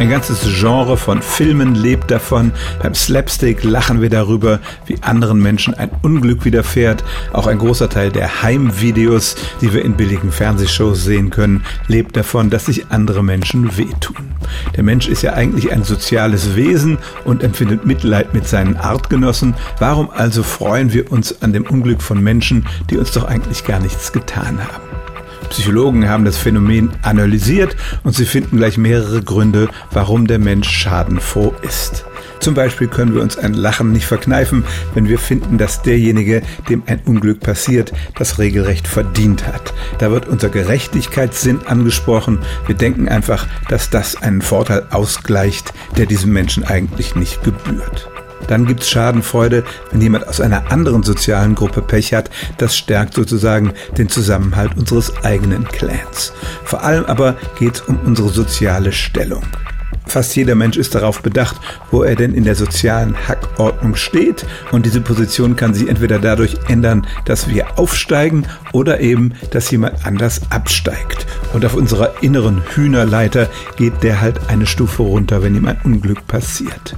Ein ganzes Genre von Filmen lebt davon. Beim Slapstick lachen wir darüber, wie anderen Menschen ein Unglück widerfährt. Auch ein großer Teil der Heimvideos, die wir in billigen Fernsehshows sehen können, lebt davon, dass sich andere Menschen wehtun. Der Mensch ist ja eigentlich ein soziales Wesen und empfindet Mitleid mit seinen Artgenossen. Warum also freuen wir uns an dem Unglück von Menschen, die uns doch eigentlich gar nichts getan haben? Psychologen haben das Phänomen analysiert und sie finden gleich mehrere Gründe, warum der Mensch schadenfroh ist. Zum Beispiel können wir uns ein Lachen nicht verkneifen, wenn wir finden, dass derjenige, dem ein Unglück passiert, das regelrecht verdient hat. Da wird unser Gerechtigkeitssinn angesprochen. Wir denken einfach, dass das einen Vorteil ausgleicht, der diesem Menschen eigentlich nicht gebührt. Dann gibt's Schadenfreude, wenn jemand aus einer anderen sozialen Gruppe Pech hat. Das stärkt sozusagen den Zusammenhalt unseres eigenen Clans. Vor allem aber geht's um unsere soziale Stellung. Fast jeder Mensch ist darauf bedacht, wo er denn in der sozialen Hackordnung steht. Und diese Position kann sich entweder dadurch ändern, dass wir aufsteigen oder eben, dass jemand anders absteigt. Und auf unserer inneren Hühnerleiter geht der halt eine Stufe runter, wenn ihm ein Unglück passiert.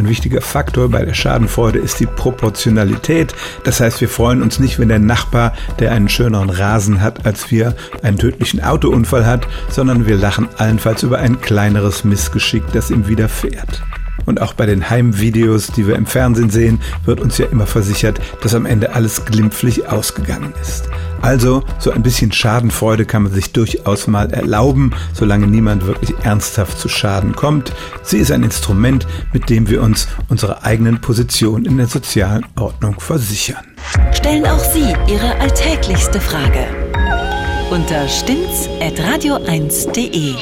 Ein wichtiger Faktor bei der Schadenfreude ist die Proportionalität. Das heißt, wir freuen uns nicht, wenn der Nachbar, der einen schöneren Rasen hat als wir, einen tödlichen Autounfall hat, sondern wir lachen allenfalls über ein kleineres Missgeschick, das ihm widerfährt. Und auch bei den Heimvideos, die wir im Fernsehen sehen, wird uns ja immer versichert, dass am Ende alles glimpflich ausgegangen ist. Also, so ein bisschen Schadenfreude kann man sich durchaus mal erlauben, solange niemand wirklich ernsthaft zu Schaden kommt. Sie ist ein Instrument, mit dem wir uns unsere eigenen Position in der sozialen Ordnung versichern. Stellen auch Sie Ihre alltäglichste Frage unter stimmtz.radio1.de.